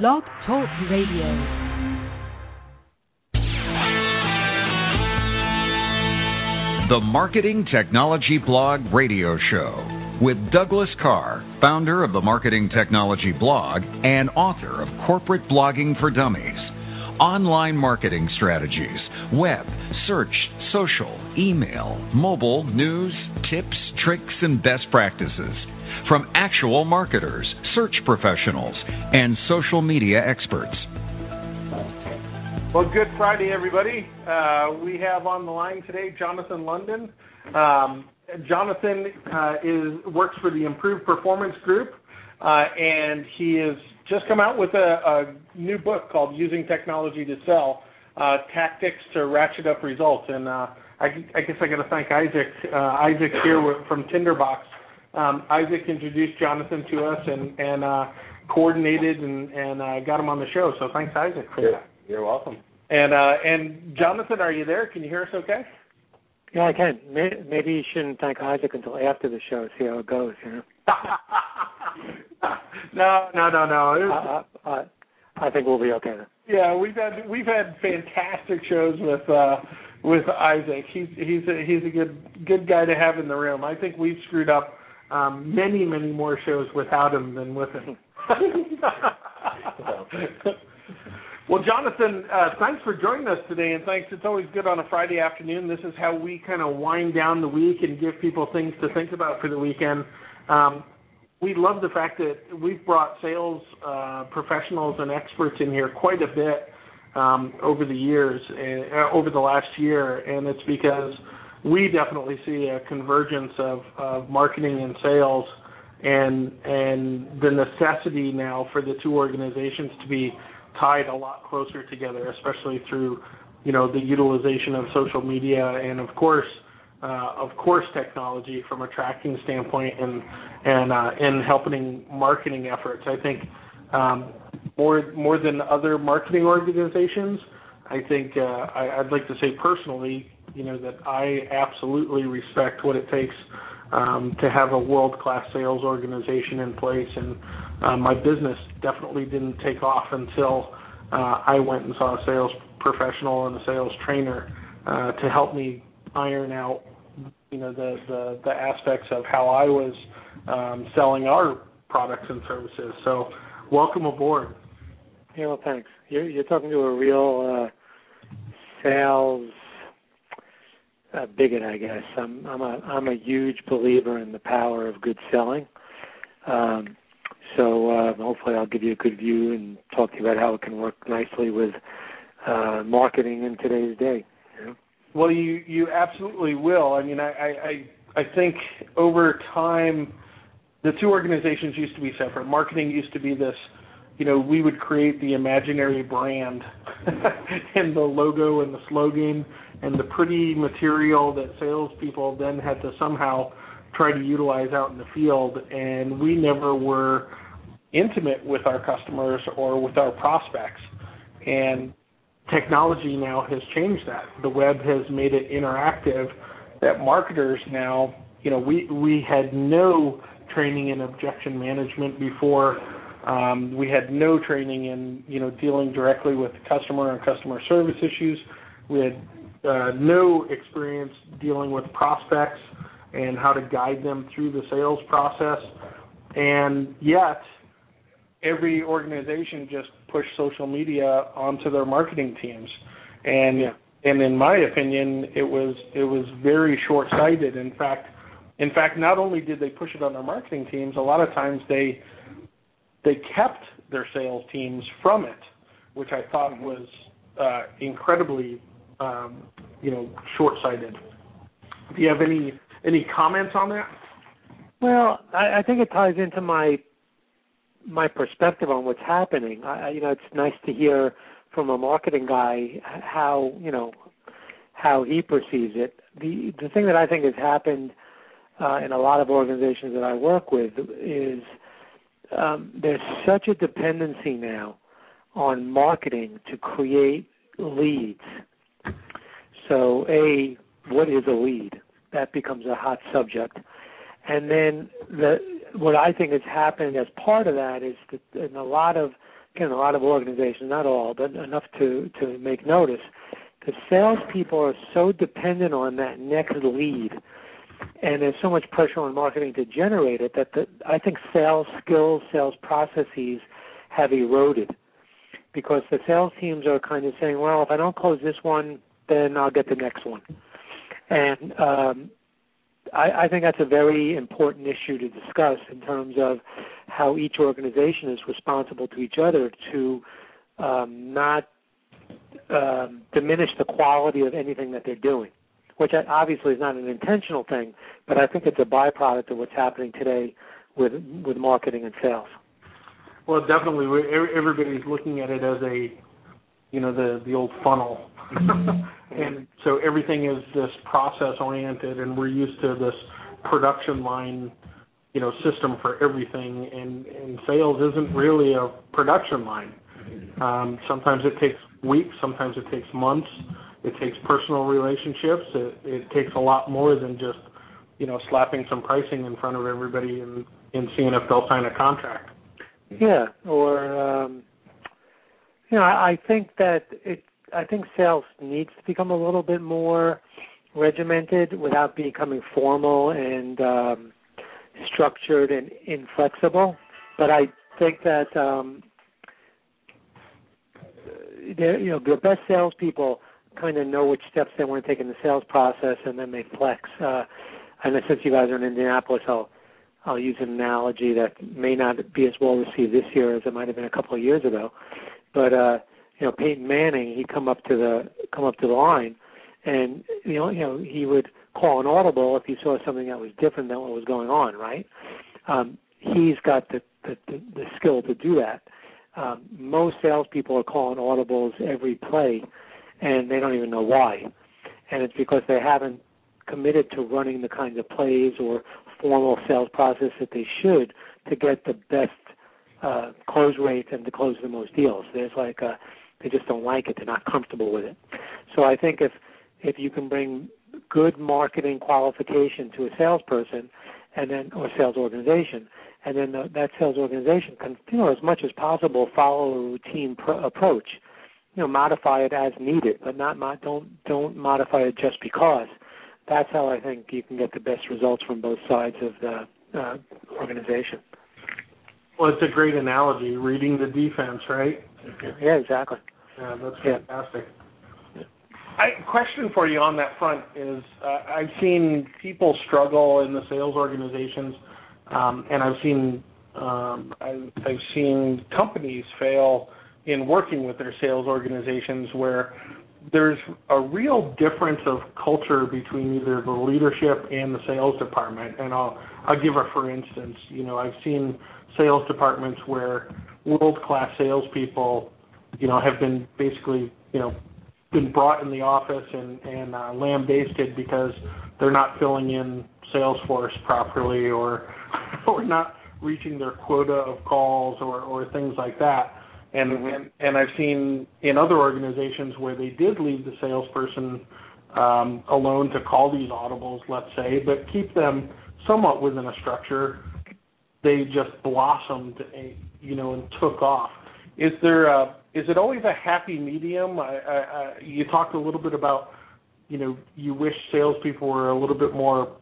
Blog Talk Radio. The Marketing Technology Blog Radio Show with Douglas Karr, founder of the Marketing Technology Blog and author of Corporate Blogging for Dummies. Online marketing strategies, web, search, social, email, mobile, news, tips, tricks, and best practices from actual marketers, search professionals, and social media experts. Well, good Friday, everybody. Uh, we have on the line today Jonathan London. Um, Jonathan uh, is works for the Improved Performance Group, uh, and he has just come out with a, a new book called "Using Technology to Sell: uh, Tactics to Ratchet Up Results." And uh, I, I, guess I got to thank Isaac. Uh, Isaac here from Tinderbox. Um, Isaac introduced Jonathan to us and, and uh, coordinated and, and uh, got him on the show. So thanks, Isaac, for that. You're welcome. And uh, and Jonathan, are you there? Can you hear us okay? Yeah, I can. Maybe you shouldn't thank Isaac until after the show, see how it goes. You know. no, no, no, no. Uh, uh, I think we'll be okay. Then. Yeah, we've had we've had fantastic shows with uh with Isaac. He's he's a, he's a good good guy to have in the room. I think we've screwed up um many many more shows without him than with him. Well, Jonathan, uh, thanks for joining us today, and thanks. It's always good on a Friday afternoon. This is how we kind of wind down the week and give people things to think about for the weekend. Um, we love the fact that we've brought sales uh, professionals and experts in here quite a bit um, over the years, uh, over the last year, and it's because we definitely see a convergence of, of marketing and sales, and and the necessity now for the two organizations to be tied a lot closer together, especially through you know the utilization of social media and of course uh, of course technology from a tracking standpoint and and uh, and helping marketing efforts. I think um, more more than other marketing organizations, I think uh, I, I'd like to say personally, you know that I absolutely respect what it takes um, to have a world class sales organization in place and uh, my business definitely didn't take off until uh, I went and saw a sales professional and a sales trainer uh, to help me iron out, you know, the the, the aspects of how I was um, selling our products and services. So, welcome aboard. Yeah, well, thanks. You're you're talking to a real uh, sales uh, bigot, I guess. I'm I'm a I'm a huge believer in the power of good selling. Um, so uh, hopefully, I'll give you a good view and talk to you about how it can work nicely with uh, marketing in today's day. Well, you you absolutely will. I mean, I, I I think over time, the two organizations used to be separate. Marketing used to be this, you know, we would create the imaginary brand and the logo and the slogan and the pretty material that salespeople then had to somehow try to utilize out in the field, and we never were intimate with our customers or with our prospects. And technology now has changed that. The web has made it interactive that marketers now, you know, we we had no training in objection management before. Um, we had no training in you know dealing directly with the customer and customer service issues. We had uh, no experience dealing with prospects and how to guide them through the sales process. And yet, every organization just pushed social media onto their marketing teams, and yeah. and in my opinion, it was it was very short sighted. In fact, in fact, not only did they push it on their marketing teams, a lot of times they they kept their sales teams from it, which I thought was uh, incredibly um, you know short sighted. Do you have any any comments on that? Well, I, I think it ties into my my perspective on what's happening. I, you know, it's nice to hear from a marketing guy how you know how he perceives it. The the thing that I think has happened uh, in a lot of organizations that I work with is um, there's such a dependency now on marketing to create leads. So, a what is a lead? That becomes a hot subject, and then the what I think has happened as part of that is that in a lot of again, a lot of organizations, not all, but enough to to make notice. The salespeople are so dependent on that next lead, and there's so much pressure on marketing to generate it that the, I think sales skills, sales processes have eroded because the sales teams are kind of saying, well, if I don't close this one, then I'll get the next one. And um, I, I think that's a very important issue to discuss in terms of how each organization is responsible to each other to um, not um, diminish the quality of anything that they're doing, which obviously is not an intentional thing, but I think it's a byproduct of what's happening today with with marketing and sales. Well, definitely, everybody's looking at it as a, you know, the the old funnel, and so everything is this process oriented, and we're used to this production line, you know, system for everything, and and sales isn't really a production line. Um, sometimes it takes weeks, sometimes it takes months. It takes personal relationships. It, it takes a lot more than just, you know, slapping some pricing in front of everybody and, and seeing if they'll sign a contract. Yeah, or um, you know, I, I think that it. I think sales needs to become a little bit more regimented without becoming formal and um, structured and inflexible. But I think that um, you know the best salespeople kind of know which steps they want to take in the sales process, and then they flex. Uh, and since you guys are in Indianapolis, I'll I'll use an analogy that may not be as well received this year as it might have been a couple of years ago. But uh, you know, Peyton Manning, he'd come up to the come up to the line, and you know, you know, he would call an audible if he saw something that was different than what was going on. Right? Um, he's got the, the the the skill to do that. Um, most salespeople are calling audibles every play, and they don't even know why. And it's because they haven't committed to running the kinds of plays or formal sales process that they should to get the best uh, close rate and to close the most deals. There's like a, they just don't like it. They're not comfortable with it. So I think if if you can bring good marketing qualification to a salesperson and then or sales organization, and then the, that sales organization can, you know, as much as possible follow a routine approach. You know, modify it as needed, but not mo- don't don't modify it just because that's how I think you can get the best results from both sides of the uh, organization. Well, it's a great analogy, reading the defense, right? Yeah, exactly. Yeah, that's fantastic. Yeah. I, question for you on that front is uh, I've seen people struggle in the sales organizations, um, and I've seen um, I've, I've seen companies fail in working with their sales organizations where there's a real difference of culture between either the leadership and the sales department. And I'll I'll give a for instance. You know, I've seen sales departments where world class salespeople, you know, have been basically, you know, been brought in the office and and uh, lambasted because they're not filling in Salesforce properly or or not reaching their quota of calls or or things like that. And, mm-hmm. and and I've seen in other organizations where they did leave the salesperson um, alone to call these audibles, let's say, but keep them somewhat within a structure. They just blossomed, eh, you know, and took off. Is there a, is it always a happy medium? I, I, I, you talked a little bit about, you know, you wish salespeople were a little bit more,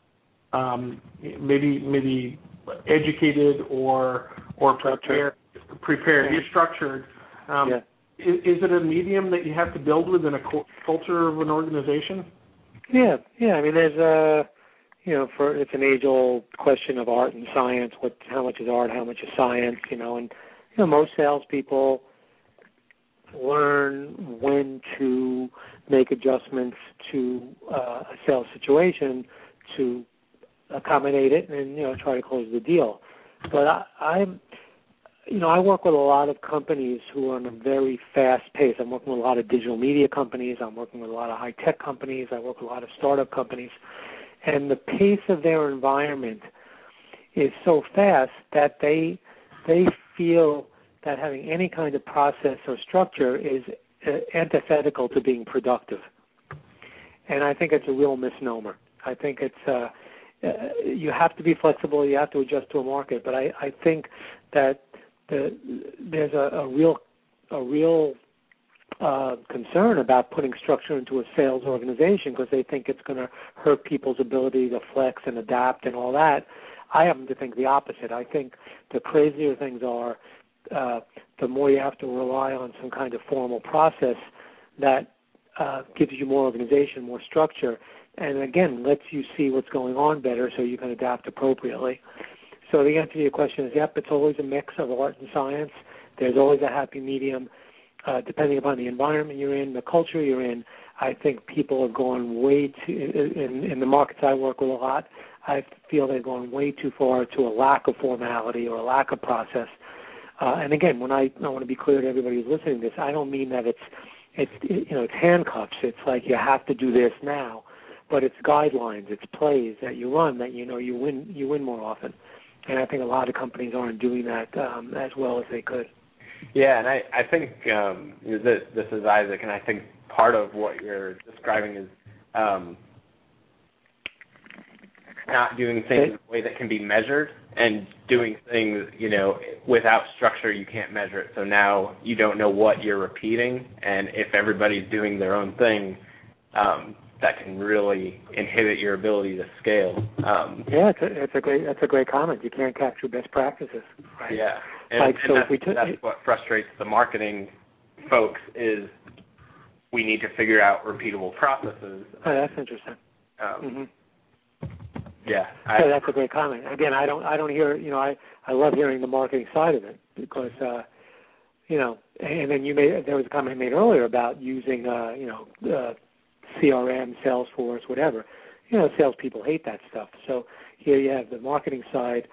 um, maybe maybe educated or or prepared prepared. You're structured. Um, yeah. is, is it a medium that you have to build within a culture of an organization? Yeah, yeah. I mean, there's a, you know, for it's an age-old question of art and science. What, how much is art? How much is science? You know, and you know, most salespeople learn when to make adjustments to uh, a sales situation to accommodate it and you know try to close the deal. But I, I'm you know, I work with a lot of companies who are on a very fast pace. I'm working with a lot of digital media companies. I'm working with a lot of high tech companies. I work with a lot of startup companies. And the pace of their environment is so fast that they they feel that having any kind of process or structure is uh, antithetical to being productive. And I think it's a real misnomer. I think it's uh, uh, you have to be flexible. You have to adjust to a market. But I, I think that the there's a, a real a real uh, concern about putting structure into a sales organization because they think it's going to hurt people's ability to flex and adapt and all that. I happen to think the opposite. I think the crazier things are, uh, the more you have to rely on some kind of formal process that uh, gives you more organization, more structure, and again lets you see what's going on better so you can adapt appropriately. So the answer to your question is, yep, it's always a mix of art and science. There's always a happy medium, uh, depending upon the environment you're in, the culture you're in. I think people have gone way too in, in the markets I work with a lot. I feel they've gone way too far to a lack of formality or a lack of process. Uh, and again, when I, I want to be clear to everybody who's listening to this, I don't mean that it's it's you know it's handcuffs. It's like you have to do this now, but it's guidelines, it's plays that you run that you know you win you win more often. And I think a lot of companies aren't doing that um, as well as they could. Yeah, and I I think um, this this is Isaac, and I think part of what you're describing is um, not doing things in a way that can be measured and doing things, you know, without structure you can't measure it. So now you don't know what you're repeating and if everybody's doing their own thing, um, that can really inhibit your ability to scale. Um, yeah, it's a, it's a great that's a great comment. You can't capture best practices. Right? Yeah, and, like, and so that's, we took, that's what frustrates the marketing folks is we need to figure out repeatable processes. Oh, that's interesting. Um, mm-hmm. Yeah, I, that's a great comment. Again, I don't I don't hear you know I I love hearing the marketing side of it because uh, you know and then you made there was a comment made earlier about using uh, you know uh, CRM, Salesforce, whatever. You know, salespeople hate that stuff. So here you have the marketing side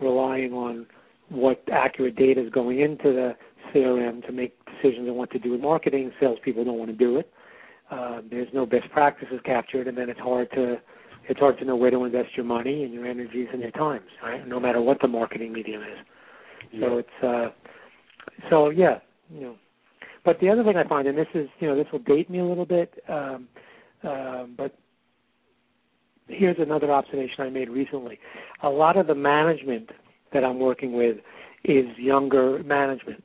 relying on what accurate data is going into the CRM to make decisions on what to do with marketing. Salespeople don't want to do it. Uh, there's no best practices captured, and then it's hard to it's hard to know where to invest your money and your energies and your times, right? No matter what the marketing medium is. Yeah. So it's uh so yeah, you know. But the other thing I find, and this is you know this will date me a little bit, um, uh, but here's another observation I made recently. A lot of the management that I'm working with is younger management,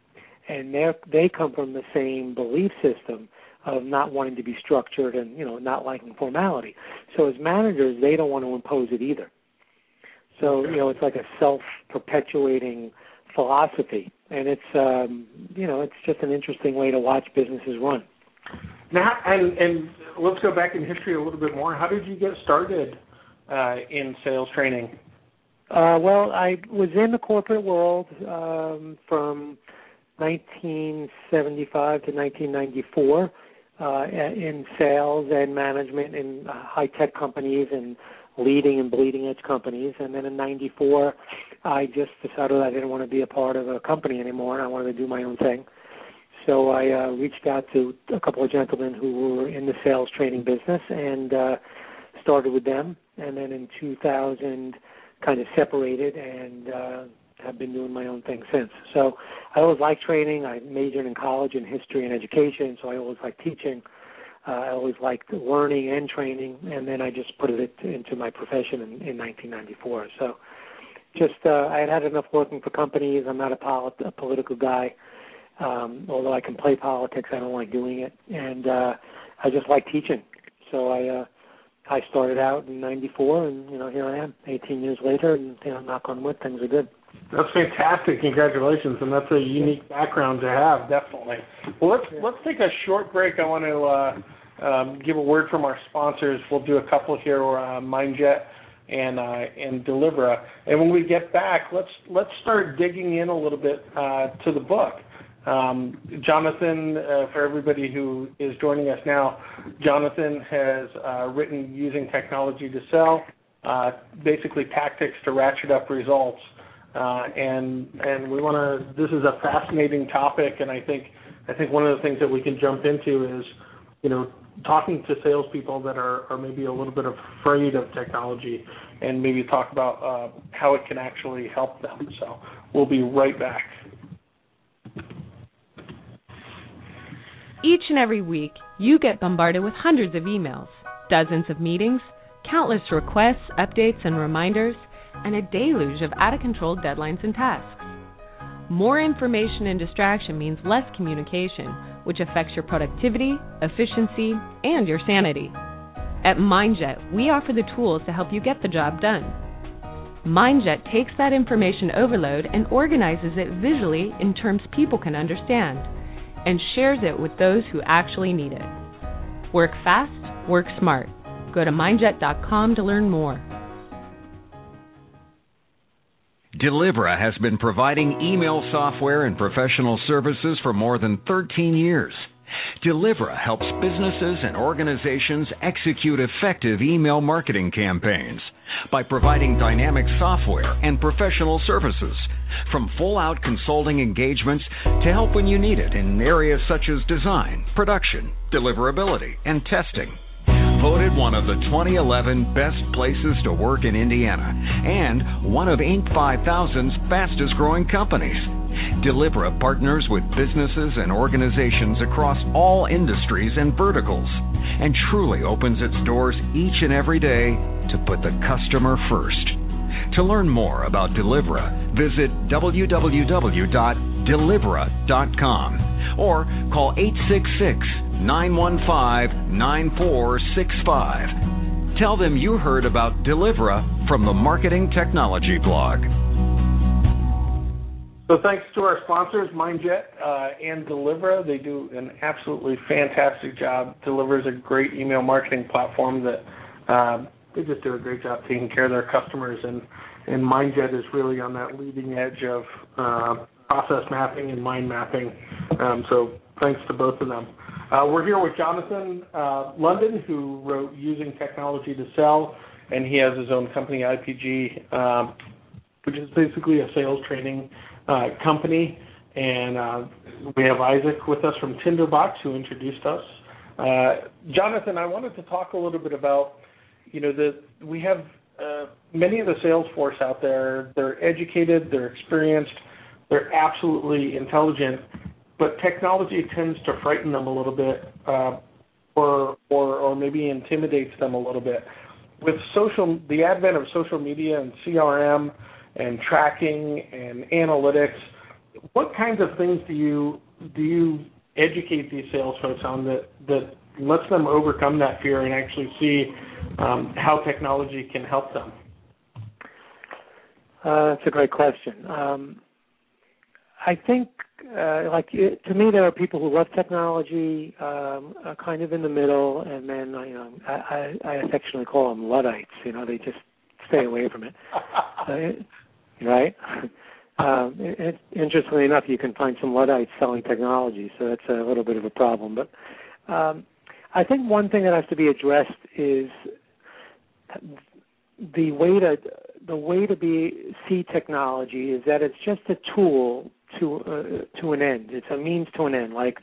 and they they come from the same belief system of not wanting to be structured and you know not liking formality. So as managers, they don't want to impose it either. So you know it's like a self-perpetuating philosophy, and it's um, you know it's just an interesting way to watch businesses run. Now, and and let's go back in history a little bit more. How did you get started uh, in sales training? Uh, well, I was in the corporate world um, from 1975 to 1994 uh, in sales and management in high tech companies and leading and bleeding edge companies. And then in '94, I just decided I didn't want to be a part of a company anymore, I wanted to do my own thing. So I uh, reached out to a couple of gentlemen who were in the sales training business and uh, started with them. And then in 2000, kind of separated and uh, have been doing my own thing since. So I always liked training. I majored in college in history and education, so I always liked teaching. I always liked learning and training, and then I just put it into my profession in, in 1994. So just uh, I had had enough working for companies. I'm not a, polit- a political guy. Um, although I can play politics, I don't like doing it, and uh, I just like teaching. So I uh, I started out in '94, and you know here I am, 18 years later, and you know knock on wood, things are good. That's fantastic. Congratulations, and that's a unique background to have, definitely. Well, let's let's take a short break. I want to uh, um, give a word from our sponsors. We'll do a couple here, uh, MindJet and uh, and Delivra. And when we get back, let's let's start digging in a little bit uh, to the book. Um, Jonathan, uh, for everybody who is joining us now, Jonathan has uh, written using technology to sell, uh, basically tactics to ratchet up results. Uh, and and we want to. This is a fascinating topic, and I think I think one of the things that we can jump into is, you know, talking to salespeople that are, are maybe a little bit afraid of technology, and maybe talk about uh, how it can actually help them. So we'll be right back. Each and every week, you get bombarded with hundreds of emails, dozens of meetings, countless requests, updates, and reminders and a deluge of out of control deadlines and tasks. More information and distraction means less communication, which affects your productivity, efficiency, and your sanity. At MindJet, we offer the tools to help you get the job done. MindJet takes that information overload and organizes it visually in terms people can understand, and shares it with those who actually need it. Work fast, work smart. Go to mindjet.com to learn more. Delivra has been providing email software and professional services for more than 13 years. Delivra helps businesses and organizations execute effective email marketing campaigns by providing dynamic software and professional services, from full out consulting engagements to help when you need it in areas such as design, production, deliverability, and testing. Voted one of the 2011 best places to work in Indiana and one of Inc. 5000's fastest growing companies. Delivra partners with businesses and organizations across all industries and verticals and truly opens its doors each and every day to put the customer first. To learn more about Delivra, visit www.delivra.com or call 866 915 9465. Tell them you heard about Delivra from the Marketing Technology blog. So thanks to our sponsors, MindJet uh, and Delivra. They do an absolutely fantastic job. Delivra is a great email marketing platform that uh, they just do a great job taking care of their customers, and and MindJet is really on that leading edge of uh, process mapping and mind mapping. Um, so thanks to both of them. Uh, we're here with Jonathan uh, London, who wrote Using Technology to Sell, and he has his own company, IPG, um, which is basically a sales training uh, company. And uh, we have Isaac with us from Tinderbox who introduced us. Uh, Jonathan, I wanted to talk a little bit about, you know, the we have uh, many of the sales force out there. They're educated, they're experienced, they're absolutely intelligent, but technology tends to frighten them a little bit, uh, or or or maybe intimidates them a little bit. With social, the advent of social media and CRM and tracking and analytics. What kinds of things do you do you educate these sales folks on that that lets them overcome that fear and actually see um, how technology can help them? Uh, that's a great question. Um, I think, uh, like to me, there are people who love technology, um, are kind of in the middle, and then you know, I, I, I affectionately call them luddites. You know, they just stay away from it. Uh, right? um, it, interestingly enough, you can find some Luddites selling technology, so that's a little bit of a problem. But um, I think one thing that has to be addressed is the way to the way to be see technology is that it's just a tool to uh, to an end. It's a means to an end. Like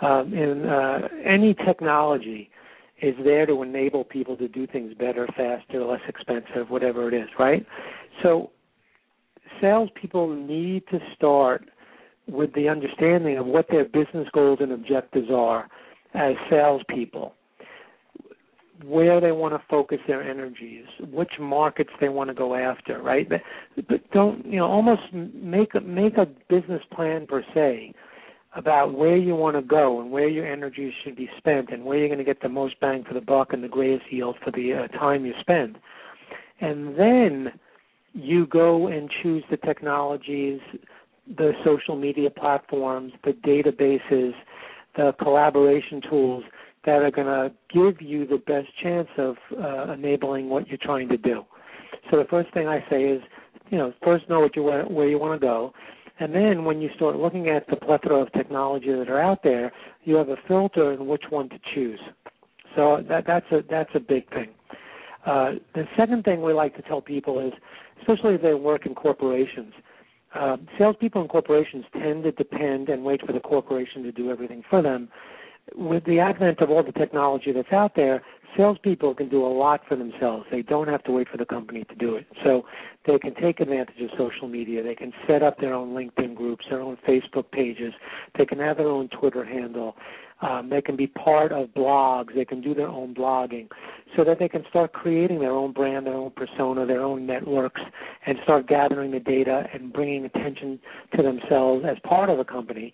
um, in uh, any technology is there to enable people to do things better, faster, less expensive, whatever it is, right? So salespeople need to start with the understanding of what their business goals and objectives are as salespeople, where they want to focus their energies, which markets they want to go after, right? But, but don't you know almost make a, make a business plan per se about where you want to go and where your energies should be spent and where you're going to get the most bang for the buck and the greatest yield for the uh, time you spend. And then you go and choose the technologies, the social media platforms, the databases, the collaboration tools that are going to give you the best chance of uh, enabling what you're trying to do. So the first thing I say is, you know, first know what you want, where you want to go, and then when you start looking at the plethora of technology that are out there, you have a filter in which one to choose. So that that's a that's a big thing. Uh, the second thing we like to tell people is especially if they work in corporations. Uh, salespeople in corporations tend to depend and wait for the corporation to do everything for them. With the advent of all the technology that's out there, salespeople can do a lot for themselves. They don't have to wait for the company to do it. So they can take advantage of social media. They can set up their own LinkedIn groups, their own Facebook pages. They can have their own Twitter handle. Um, they can be part of blogs. They can do their own blogging, so that they can start creating their own brand, their own persona, their own networks, and start gathering the data and bringing attention to themselves as part of a company,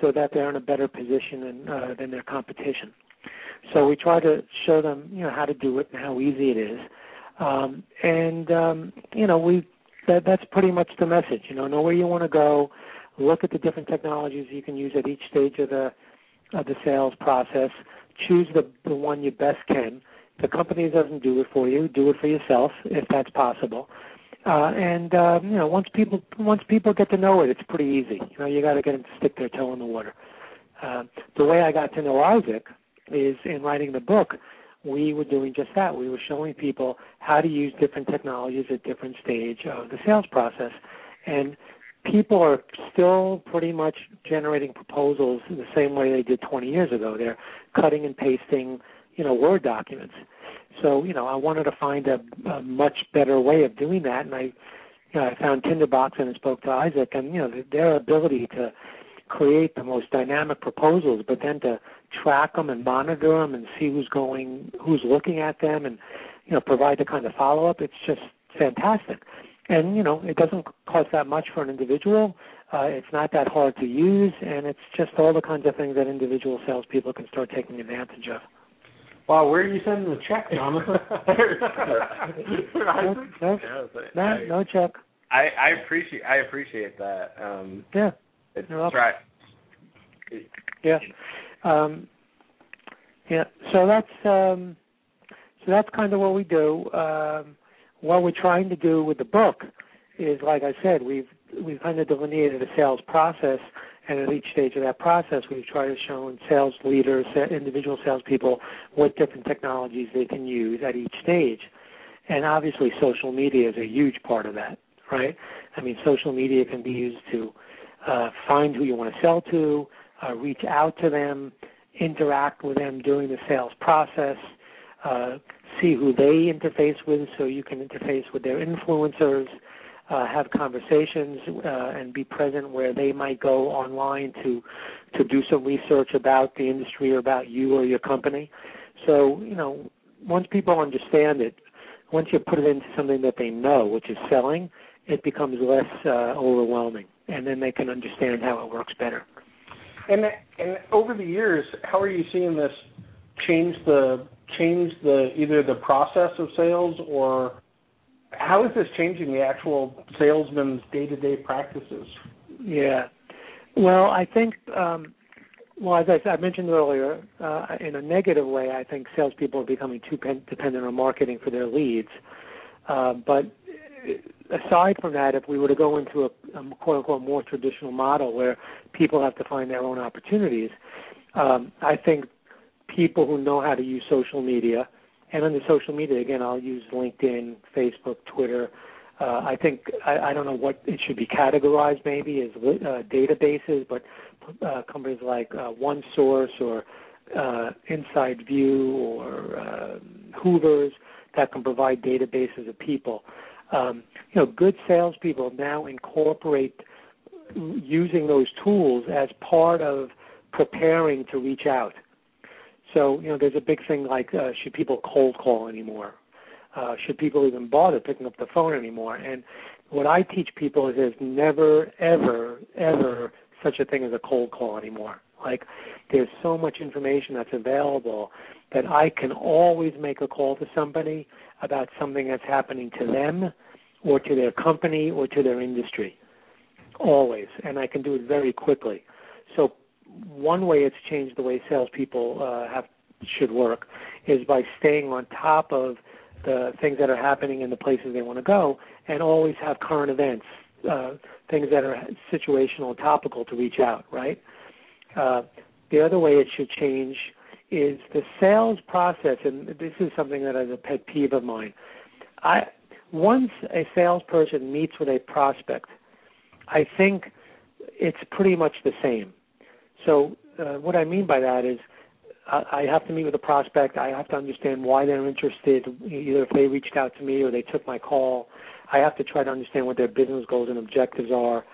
so that they're in a better position than uh, than their competition. So we try to show them, you know, how to do it and how easy it is. Um, and um, you know, we that that's pretty much the message. You know, know where you want to go, look at the different technologies you can use at each stage of the of the sales process. Choose the the one you best can. The company doesn't do it for you. Do it for yourself if that's possible. Uh, and uh, you know, once people once people get to know it, it's pretty easy. You know, you got to get them to stick their toe in the water. Uh, the way I got to know Isaac is in writing the book. We were doing just that. We were showing people how to use different technologies at different stage of the sales process, and people are still pretty much generating proposals in the same way they did 20 years ago. They're cutting and pasting, you know, Word documents. So, you know, I wanted to find a, a much better way of doing that, and I, you know, I found Tinderbox and spoke to Isaac, and you know, their ability to create the most dynamic proposals, but then to track them and monitor them and see who's going, who's looking at them, and you know, provide the kind of follow up. It's just fantastic and you know it doesn't cost that much for an individual. Uh, it's not that hard to use, and it's just all the kinds of things that individual salespeople can start taking advantage of. Wow, where are you sending the check, Jonathan? no, no, no, no check. I, I appreciate I appreciate that. Um, yeah, it's right. Yeah, um, yeah. So that's um, so that's kind of what we do. Um, what we're trying to do with the book is, like I said, we've we've kind of delineated a sales process, and at each stage of that process, we've tried to show sales leaders, individual salespeople, what different technologies they can use at each stage. And obviously, social media is a huge part of that, right? I mean, social media can be used to uh, find who you want to sell to, uh, reach out to them, interact with them during the sales process, uh, see who they interface with so you can interface with their influencers, uh, have conversations uh, and be present where they might go online to to do some research about the industry or about you or your company. So, you know, once people understand it, once you put it into something that they know, which is selling, it becomes less uh, overwhelming, and then they can understand how it works better. And and over the years, how are you seeing this change the change the either the process of sales or how is this changing the actual salesman's day-to-day practices? Yeah. Well, I think, um, well, as I, I mentioned earlier, uh, in a negative way, I think salespeople are becoming too pen- dependent on marketing for their leads. Uh, but aside from that, if we were to go into a, a quote unquote more traditional model where people have to find their own opportunities, um, I think people who know how to use social media. And on the social media, again, I'll use LinkedIn, Facebook, Twitter. Uh, I think I, I don't know what it should be categorized maybe as uh, databases, but uh, companies like uh, OneSource or uh, Inside View or uh, Hoovers that can provide databases of people. Um, you know, good salespeople now incorporate using those tools as part of preparing to reach out. So, you know, there's a big thing like uh, should people cold call anymore? Uh, should people even bother picking up the phone anymore? And what I teach people is there's never, ever, ever such a thing as a cold call anymore. Like, there's so much information that's available that I can always make a call to somebody about something that's happening to them or to their company or to their industry. Always. And I can do it very quickly. One way it's changed the way salespeople uh, have should work is by staying on top of the things that are happening in the places they want to go, and always have current events, uh, things that are situational and topical to reach out. Right. Uh, the other way it should change is the sales process, and this is something that is a pet peeve of mine. I once a salesperson meets with a prospect, I think it's pretty much the same so uh, what I mean by that is I, I have to meet with a prospect. I have to understand why they're interested, either if they reached out to me or they took my call. I have to try to understand what their business goals and objectives are.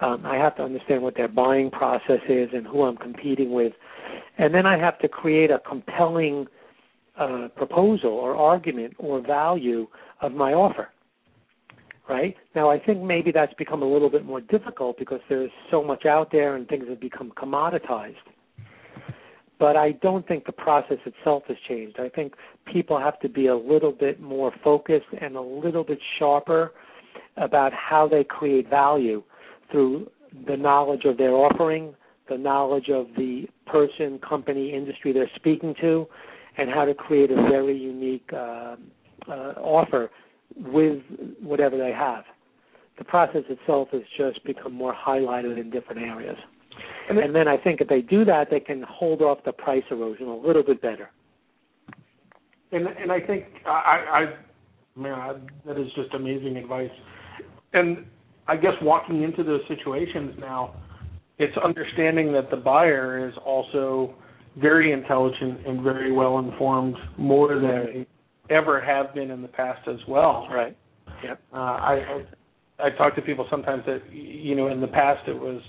Um, I have to understand what their buying process is and who I'm competing with. and then I have to create a compelling uh, proposal or argument or value of my offer. Right now, I think maybe that's become a little bit more difficult because there's so much out there and things have become commoditized. But I don't think the process itself has changed. I think people have to be a little bit more focused and a little bit sharper about how they create value through the knowledge of their offering, the knowledge of the person, company, industry they're speaking to, and how to create a very unique uh, uh, offer with whatever they have. The process itself has just become more highlighted in different areas. And, and then I think if they do that, they can hold off the price erosion a little bit better. And and I think I, I man, that is just amazing advice. And I guess walking into those situations now, it's understanding that the buyer is also very intelligent and very well informed, more than ever have been in the past as well. Right. Yep. Uh, I, I talk to people sometimes that you know in the past it was.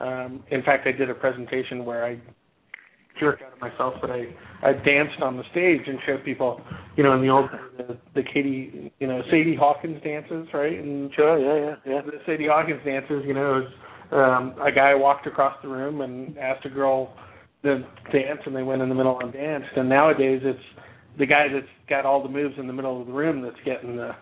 Um, in fact, I did a presentation where I jerk out of myself, but I I danced on the stage and showed people, you know, in the old the, the Katie, you know, Sadie Hawkins dances, right? And sure, yeah, yeah, yeah. The Sadie Hawkins dances, you know, was, um, a guy walked across the room and asked a girl to dance, and they went in the middle and danced. And nowadays, it's the guy that's got all the moves in the middle of the room that's getting the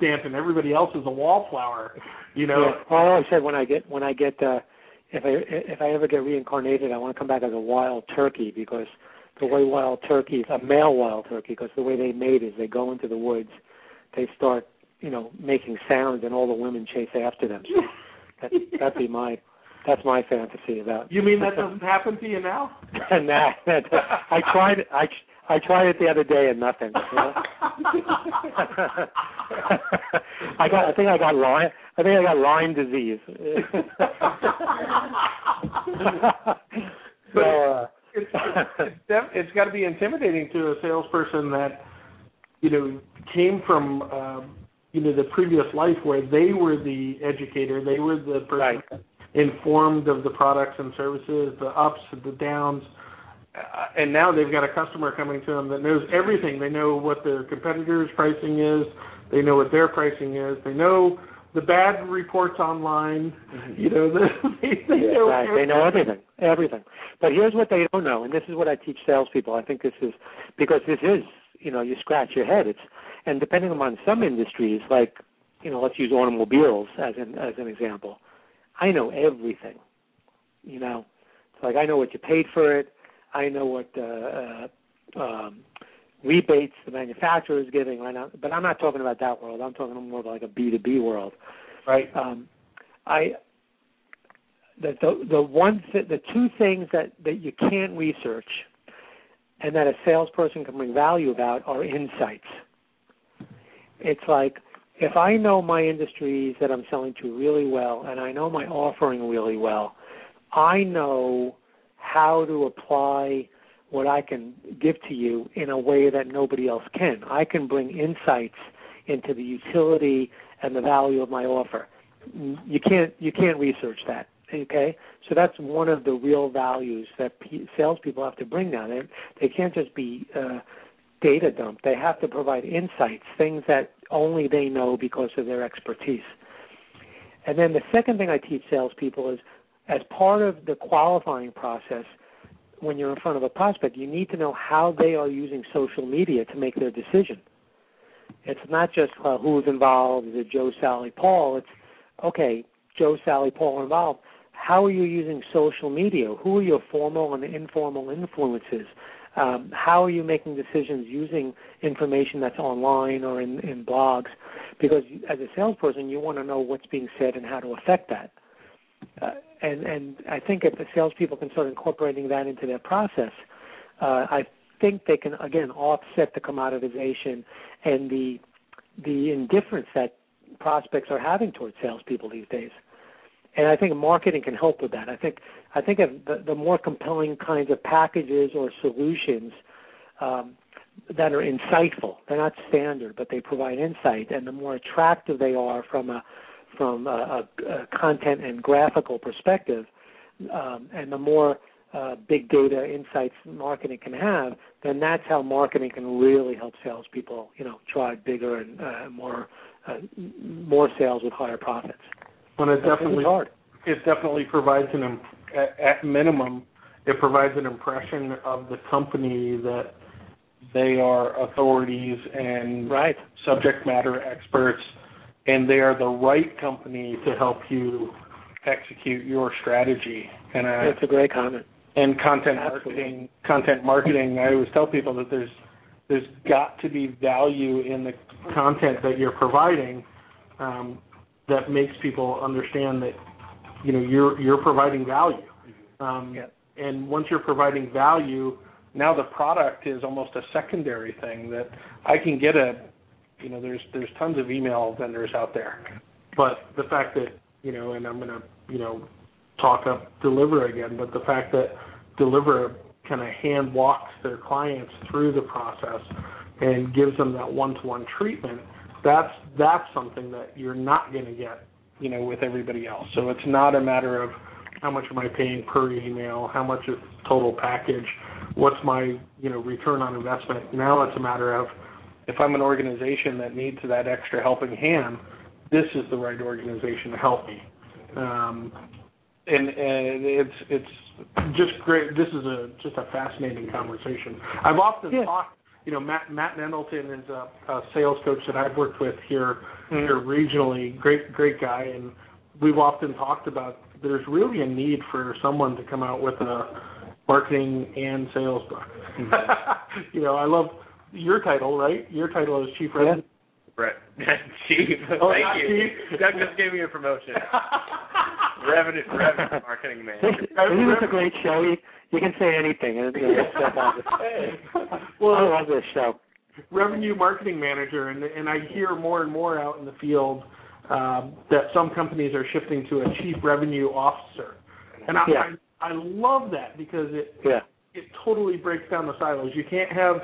dancing. Everybody else is a wallflower, you know. Yeah. Well, I said when I get when I get uh, if I if I ever get reincarnated, I want to come back as a wild turkey because the way wild turkeys, a male wild turkey, because the way they mate is they go into the woods, they start, you know, making sounds, and all the women chase after them. So that that'd be my that's my fantasy about. You mean that doesn't happen to you now? nah, I tried. I I tried it the other day and nothing. You know? I got. I think I got Lyme. I think I got Lyme disease. so uh, it's it's, def- it's got to be intimidating to a salesperson that you know came from uh, you know the previous life where they were the educator, they were the person right. Informed of the products and services, the ups, the downs uh, and now they've got a customer coming to them that knows everything. They know what their competitors' pricing is. They know what their pricing is. They know the bad reports online. Mm-hmm. You know, they, they know right. Everything. They know everything, everything. But here's what they don't know, and this is what I teach salespeople. I think this is because this is, you know, you scratch your head. It's and depending on some industries, like you know, let's use automobiles as an as an example. I know everything. You know, it's like I know what you paid for it. I know what uh, uh, um, rebates the manufacturer is giving right now, but I'm not talking about that world. I'm talking more about like a B2B world. Right. Um, I the the, the one th- the two things that that you can't research and that a salesperson can bring value about are insights. It's like if I know my industries that I'm selling to really well and I know my offering really well, I know how to apply what I can give to you in a way that nobody else can. I can bring insights into the utility and the value of my offer. You can't you can't research that. Okay, so that's one of the real values that p- salespeople have to bring now. They they can't just be uh, data dump. They have to provide insights, things that only they know because of their expertise. And then the second thing I teach salespeople is as part of the qualifying process, when you're in front of a prospect, you need to know how they are using social media to make their decision. It's not just uh, who's involved, is it Joe, Sally, Paul? It's okay, Joe, Sally, Paul involved. How are you using social media? Who are your formal and informal influences? Um, how are you making decisions using information that's online or in, in blogs? Because as a salesperson, you want to know what's being said and how to affect that. Uh, and and I think if the salespeople can start incorporating that into their process, uh, I think they can again offset the commoditization and the the indifference that prospects are having towards salespeople these days. And I think marketing can help with that. I think I think if the, the more compelling kinds of packages or solutions um, that are insightful, they're not standard, but they provide insight, and the more attractive they are from a from a, a, a content and graphical perspective, um, and the more uh, big data insights marketing can have, then that's how marketing can really help salespeople, you know, drive bigger and uh, more uh, more sales with higher profits. When it definitely hard. it definitely provides an imp- at, minimum it provides an impression of the company that they are authorities and right. subject matter experts and they are the right company to help you execute your strategy. And uh, that's a great comment. And content Absolutely. marketing, content marketing. I always tell people that there's there's got to be value in the content that you're providing um, that makes people understand that you know you're you're providing value. Um, yeah. And once you're providing value, now the product is almost a secondary thing that I can get a you know there's there's tons of email vendors out there, but the fact that you know and I'm gonna you know talk up Delivra again, but the fact that Delivra kind of hand walks their clients through the process and gives them that one-to-one treatment, that's that's something that you're not going to get, you know, with everybody else. So it's not a matter of how much am I paying per email, how much is total package, what's my you know return on investment. Now it's a matter of if I'm an organization that needs that extra helping hand, this is the right organization to help me. Um, and, and it's it's just great. This is a just a fascinating conversation. I've often yeah. talked. You know, Matt Matt Nendleton is a, a sales coach that I've worked with here mm-hmm. here regionally. Great great guy, and we've often talked about there's really a need for someone to come out with a marketing and sales book. Mm-hmm. you know, I love your title, right? Your title is chief revenue. Brett, chief. Oh, thank you. Chief. Doug just gave me a promotion. revenue, revenue marketing manager. This is a great show. You, can say anything. And, you know, well, I love this show. Revenue marketing manager, and and I hear more and more out in the field um, that some companies are shifting to a chief revenue officer, and I yeah. I, I love that because it yeah. it totally breaks down the silos. You can't have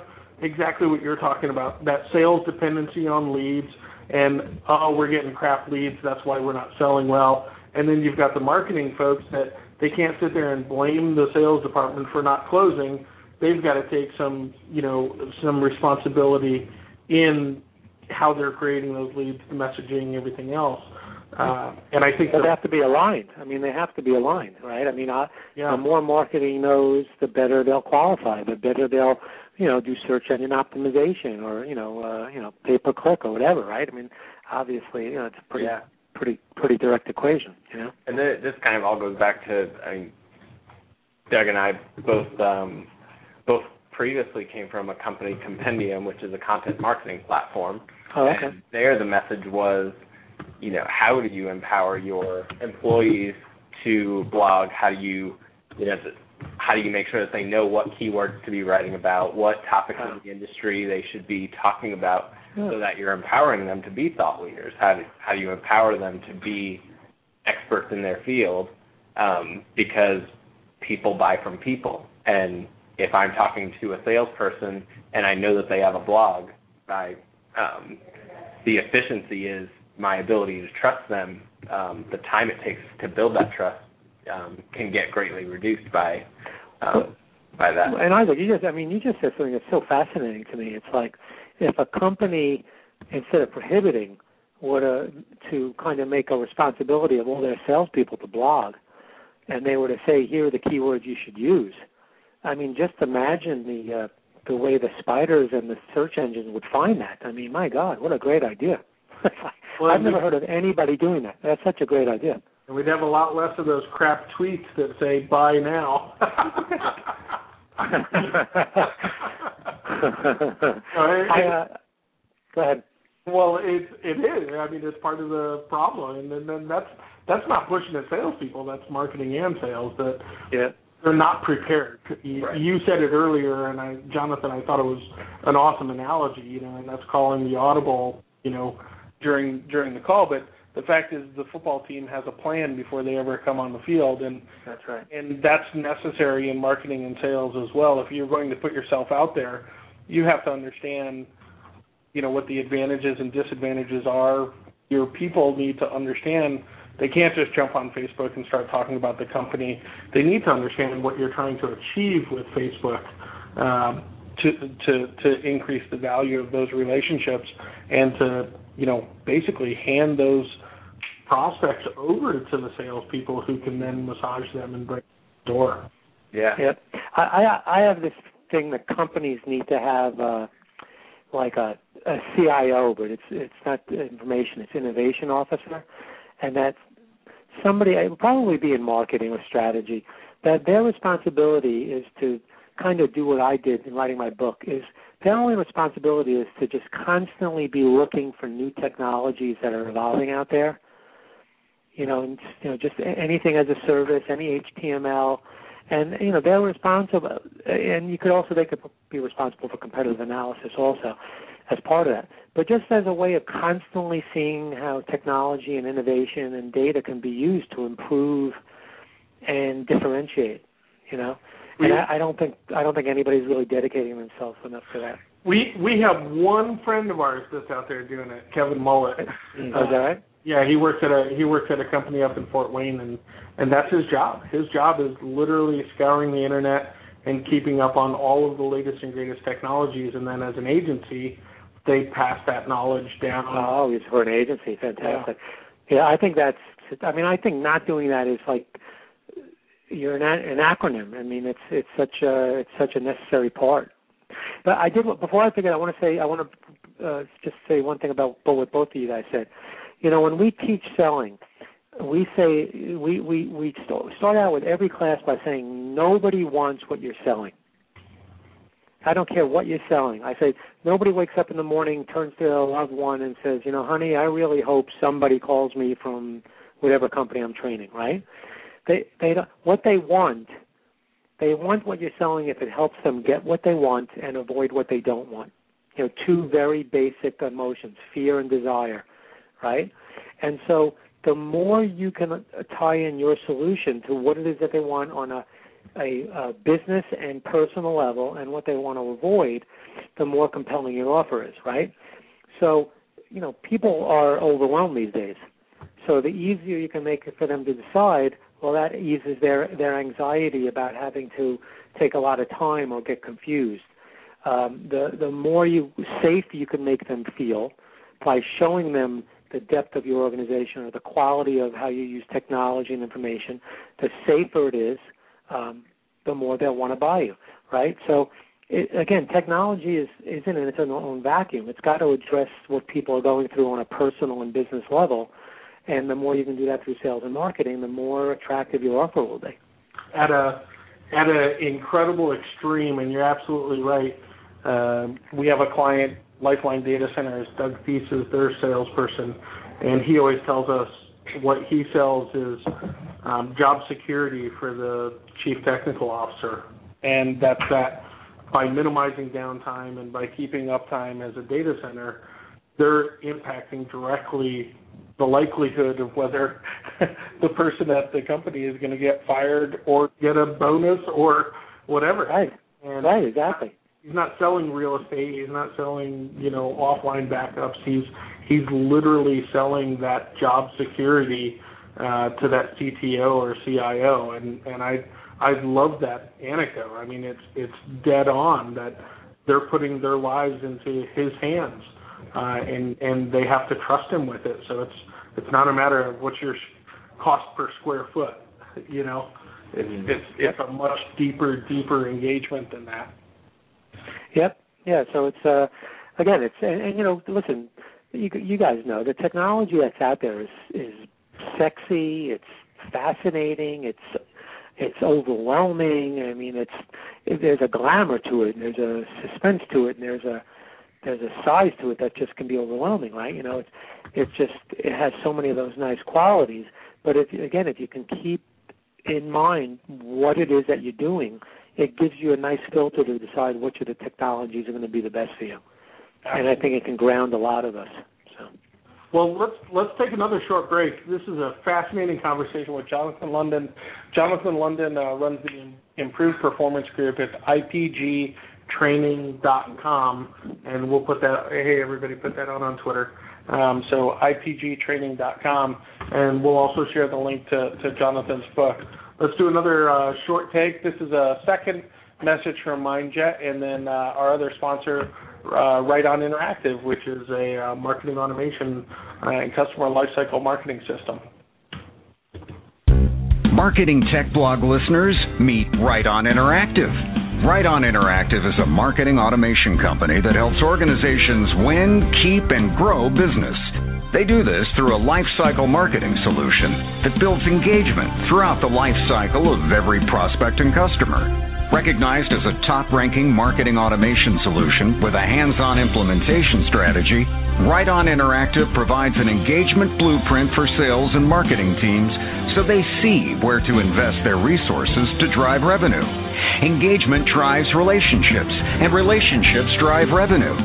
exactly what you're talking about that sales dependency on leads and oh we're getting crap leads that's why we're not selling well and then you've got the marketing folks that they can't sit there and blame the sales department for not closing they've got to take some you know some responsibility in how they're creating those leads the messaging everything else uh, and I think they have to be aligned. I mean, they have to be aligned, right? I mean, I, yeah. the more marketing knows, the better they'll qualify. The better they'll, you know, do search engine optimization or you know, uh, you know, pay per click or whatever, right? I mean, obviously, you know, it's pretty, yeah. Pretty, pretty direct equation, you know. And then this kind of all goes back to, I mean, Doug and I both, um, both previously came from a company, Compendium, which is a content marketing platform. Oh, okay. And there, the message was you know, how do you empower your employees to blog? How do you, you know, how do you make sure that they know what keywords to be writing about, what topics in the industry they should be talking about, so that you're empowering them to be thought leaders? How do how do you empower them to be experts in their field? Um, because people buy from people, and if I'm talking to a salesperson and I know that they have a blog, I um, the efficiency is my ability to trust them, um, the time it takes to build that trust um, can get greatly reduced by um, by that. And Isaac, you just I mean you just said something that's so fascinating to me. It's like if a company instead of prohibiting were to to kind of make a responsibility of all their salespeople to blog, and they were to say here are the keywords you should use. I mean, just imagine the uh, the way the spiders and the search engines would find that. I mean, my God, what a great idea! well, I've never heard of anybody doing that. That's such a great idea. And we'd have a lot less of those crap tweets that say "buy now." I, uh, go ahead. Well, it it is. I mean, it's part of the problem, and then, then that's that's not pushing at salespeople. That's marketing and sales. That yeah. they're not prepared. You, right. you said it earlier, and I, Jonathan, I thought it was an awesome analogy. You know, and that's calling the audible. You know, during during the call, but the fact is the football team has a plan before they ever come on the field and that's right. And that's necessary in marketing and sales as well. If you're going to put yourself out there, you have to understand you know what the advantages and disadvantages are. Your people need to understand They can't just jump on Facebook and start talking about the company. They need to understand what you're trying to achieve with Facebook um, to to to increase the value of those relationships and to you know basically hand those prospects over to the salespeople who can then massage them and break the door. Yeah. Yep. I I, I have this thing that companies need to have uh, like a, a CIO, but it's it's not information, it's innovation officer, and that's somebody. It would probably be in marketing or strategy. That their responsibility is to kind of do what I did in writing my book. Is their only responsibility is to just constantly be looking for new technologies that are evolving out there. You know, and, you know, just anything as a service, any HTML, and you know they're responsible and you could also they could be responsible for competitive analysis also as part of that but just as a way of constantly seeing how technology and innovation and data can be used to improve and differentiate you know and I, I don't think I don't think anybody's really dedicating themselves enough to that. We we have one friend of ours that's out there doing it, Kevin Mullett. Is that right? Yeah, he works at a he works at a company up in Fort Wayne, and and that's his job. His job is literally scouring the internet and keeping up on all of the latest and greatest technologies. And then as an agency, they pass that knowledge down. Oh, he's for an agency. Fantastic. Yeah. yeah, I think that's. I mean, I think not doing that is like you're an, an acronym. I mean, it's it's such a it's such a necessary part. But I did before I forget. I want to say I want to uh, just say one thing about what both of you guys said you know, when we teach selling, we say we we we start out with every class by saying nobody wants what you're selling. I don't care what you're selling. I say nobody wakes up in the morning, turns to a loved one, and says, you know, honey, I really hope somebody calls me from whatever company I'm training. Right? They they don't, what they want. They want what you're selling if it helps them get what they want and avoid what they don't want. You know, two very basic emotions: fear and desire right? And so the more you can tie in your solution to what it is that they want on a, a, a business and personal level and what they want to avoid, the more compelling your offer is, right? So, you know, people are overwhelmed these days. So the easier you can make it for them to decide, well, that eases their their anxiety about having to take a lot of time or get confused. Um, the the more you safe you can make them feel by showing them the depth of your organization or the quality of how you use technology and information, the safer it is, um, the more they'll want to buy you, right? So, it, again, technology is isn't in its own vacuum. It's got to address what people are going through on a personal and business level, and the more you can do that through sales and marketing, the more attractive your offer will be. At a at an incredible extreme, and you're absolutely right. Uh, we have a client Lifeline Data Center is Doug Thies is their salesperson, and he always tells us what he sells is um, job security for the chief technical officer, and that's that by minimizing downtime and by keeping uptime as a data center, they're impacting directly the likelihood of whether the person at the company is going to get fired or get a bonus or whatever. Right. And right. Exactly he's not selling real estate. He's not selling you know offline backups. He's he's literally selling that job security uh, to that CTO or CIO, and and I I love that anecdote. I mean, it's it's dead on that they're putting their lives into his hands, uh, and and they have to trust him with it. So it's it's not a matter of what's your cost per square foot. You know, it's it's it's a much deeper deeper engagement than that. Yep. Yeah. So it's uh, again, it's and, and you know, listen, you you guys know the technology that's out there is is sexy. It's fascinating. It's it's overwhelming. I mean, it's there's a glamour to it. And there's a suspense to it. And there's a there's a size to it that just can be overwhelming, right? You know, it's it's just it has so many of those nice qualities. But if again, if you can keep in mind what it is that you're doing it gives you a nice filter to decide which of the technologies are going to be the best for you. Absolutely. And I think it can ground a lot of us. So. Well, let's let's take another short break. This is a fascinating conversation with Jonathan London. Jonathan London uh, runs the Improved Performance Group at IPGtraining.com, and we'll put that. Hey, everybody, put that out on Twitter. Um, so ipgtraining.com, and we'll also share the link to, to Jonathan's book. Let's do another uh, short take. This is a second message from MindJet, and then uh, our other sponsor, uh, Right On Interactive, which is a uh, marketing automation uh, and customer lifecycle marketing system. Marketing Tech Blog listeners, meet Right On Interactive. Right On Interactive is a marketing automation company that helps organizations win, keep, and grow business. They do this through a lifecycle marketing solution that builds engagement throughout the life cycle of every prospect and customer. Recognized as a top ranking marketing automation solution with a hands on implementation strategy, Right On Interactive provides an engagement blueprint for sales and marketing teams so they see where to invest their resources to drive revenue. Engagement drives relationships, and relationships drive revenue.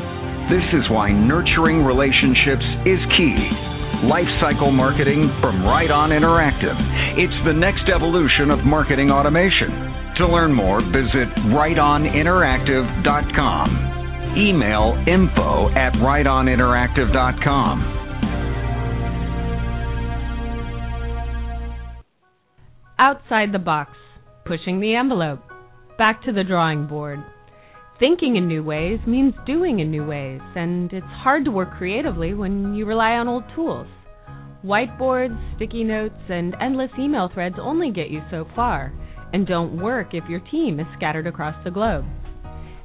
This is why nurturing relationships is key. Lifecycle marketing from Right On Interactive. It's the next evolution of marketing automation. To learn more, visit rightoninteractive.com. Email info at rightoninteractive.com. Outside the box, pushing the envelope, back to the drawing board. Thinking in new ways means doing in new ways, and it's hard to work creatively when you rely on old tools. Whiteboards, sticky notes, and endless email threads only get you so far, and don't work if your team is scattered across the globe.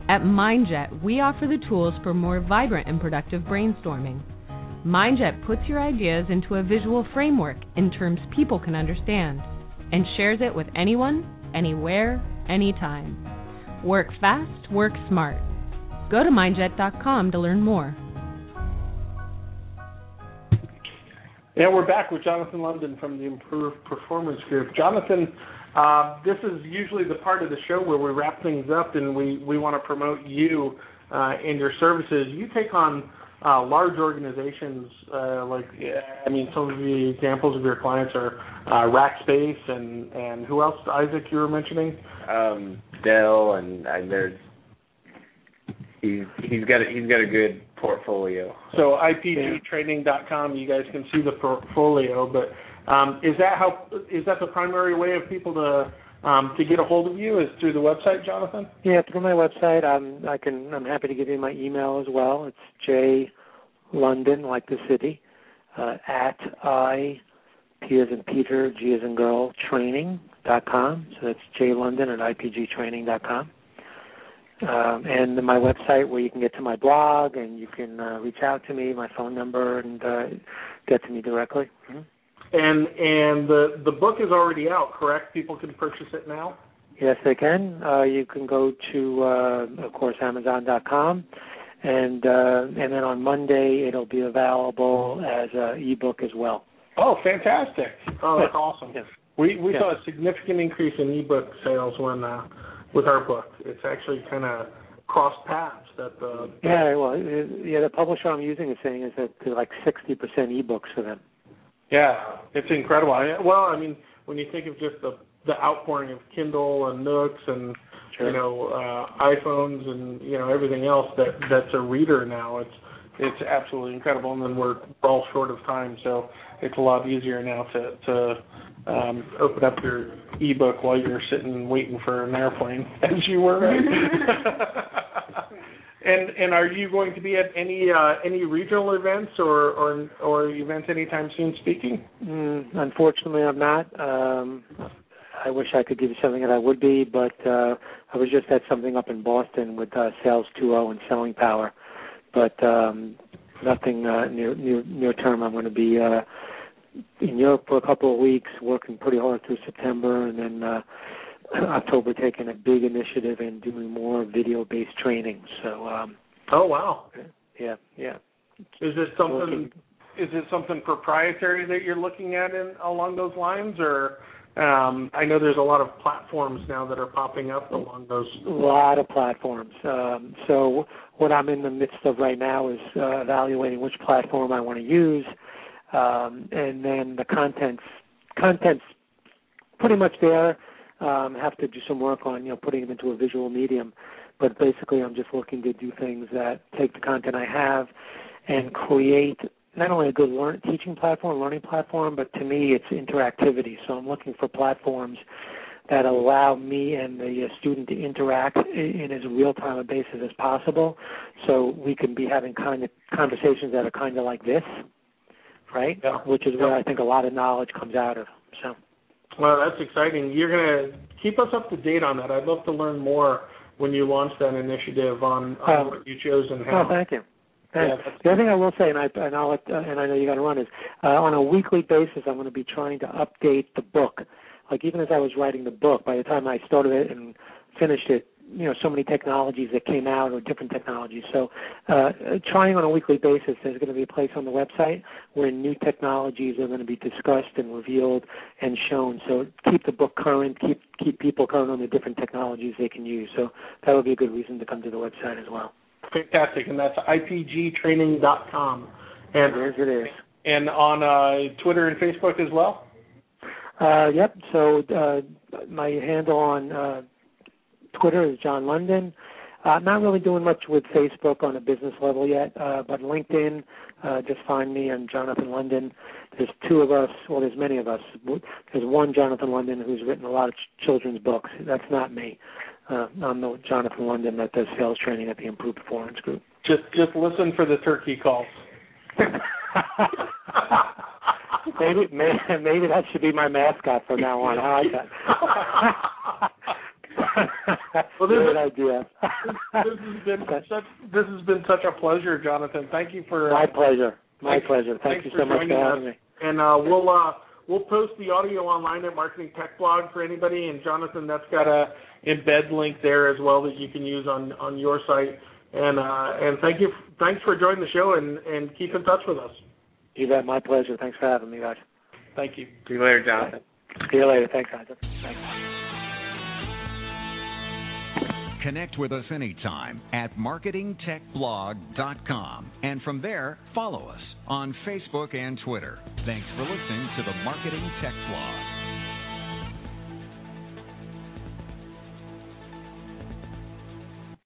At MindJet, we offer the tools for more vibrant and productive brainstorming. MindJet puts your ideas into a visual framework in terms people can understand, and shares it with anyone, anywhere, anytime. Work fast, work smart. Go to mindjet.com to learn more. Yeah, we're back with Jonathan London from the Improved Performance Group. Jonathan, uh, this is usually the part of the show where we wrap things up and we, we want to promote you uh, and your services. You take on uh, large organizations, uh, like I mean, some of the examples of your clients are uh, Rackspace and and who else? Isaac, you were mentioning. Um, Dell and, and there's he's he's got a, he's got a good portfolio. So ipgtraining.com, you guys can see the portfolio. But um, is that how is that the primary way of people to um, to get a hold of you is through the website, Jonathan? Yeah, through my website. I'm I can I'm happy to give you my email as well. It's J London, like the city, uh, at I P as in Peter, G as in girl, training dot com. So that's J London at IPGtraining dot com. Um, and my website where you can get to my blog and you can uh, reach out to me, my phone number, and uh, get to me directly. Mm-hmm. And and the the book is already out, correct? People can purchase it now. Yes, they can. Uh, you can go to, uh, of course, Amazon.com, and uh, and then on Monday it'll be available as an ebook as well. Oh, fantastic! Oh, that's awesome. Yes. We we Yeah. saw a significant increase in ebook sales when uh, with our book. It's actually kind of crossed paths. That the Yeah, well, yeah, the publisher I'm using is saying is that they're like 60% ebooks for them. Yeah, it's incredible. I, well, I mean, when you think of just the the outpouring of Kindle and Nooks and Sure. you know uh, iPhones and you know everything else that that's a reader now. It's it's absolutely incredible, and then we're all short of time, so it's a lot easier now to to um, open up your ebook while you're sitting waiting for an airplane, as you were. Right? and and are you going to be at any uh, any regional events or or or events anytime soon? Speaking. Mm, unfortunately, I'm not. Um, I wish I could give you something that I would be, but uh, I was just at something up in Boston with uh, Sales 2.0 and Selling Power, but um, nothing uh, near near near term. I'm going to be uh, in Europe for a couple of weeks, working pretty hard through September, and then uh, October taking a big initiative and doing more video-based training. So um, Oh wow! yeah, yeah. Is it something? Working- Is it something proprietary that you're looking at in along those lines, or um, I know there's a lot of platforms now that are popping up along those. A lot of platforms. Um, so what I'm in the midst of right now is uh, evaluating which platform I want to use, um, and then the contents. Contents pretty much there. Um, have to do some work on you know putting them into a visual medium, but basically I'm just looking to do things that take the content I have and create not only a good learn, teaching platform, learning platform, but to me it's interactivity. So I'm looking for platforms that allow me and the uh, student to interact in as real time a basis as possible, so we can be having kind of conversations that are kind of like this, right? Yeah. Which is where I think a lot of knowledge comes out of. So. Well, that's exciting. You're gonna keep us up to date on that. I'd love to learn more when you launch that initiative on, on Oh. what you chose and how. Oh, thank you. Thanks. Yeah, the other thing I will say, and I and I'll uh, and I know you got to run is uh, on a weekly basis, I'm going to be trying to update the book. Like even as I was writing the book, by the time I started it and finished it, you know, so many technologies that came out or different technologies. So, uh, trying on a weekly basis, there's going to be a place on the website where new technologies are going to be discussed and revealed and shown. So keep the book current, keep keep people current on the different technologies they can use. So that would be a good reason to come to the website as well. Fantastic, and that's ipgtraining.com, and Yes, it is. and on uh, Twitter and Facebook as well. Uh, yep. So uh, my handle on uh, Twitter is John London. Uh, not really doing much with Facebook on a business level yet, uh, but LinkedIn, uh, just find me. I'm Jonathan London. There's two of us. Well, there's many of us. There's one Jonathan London who's written a lot of ch- children's books. That's not me. Uh, I'm the Jonathan London that does sales training at the Improved Performance Group. Just just listen for the turkey calls. maybe, maybe maybe that should be my mascot from now on. I like that. Well, this Good is- idea. this has been such this has been such a pleasure, Jonathan. Thank you for my pleasure. My Thanks- pleasure. Thank thanks you for so much for joining having us. me. And uh, we'll uh, we'll post the audio online at Marketing Tech Blog for anybody. And Jonathan, that's got a embed link there as well that you can use on on your site. And uh, and thank you, thanks for joining the show and and keep in touch with us. You bet. My pleasure. Thanks for having me, guys. Thank you. See you later, Jonathan. See you later. Thanks, Isaac. Thanks. Connect with us anytime at marketingtechblog.com. And from there, follow us on Facebook and Twitter. Thanks for listening to the Marketing Tech Blog.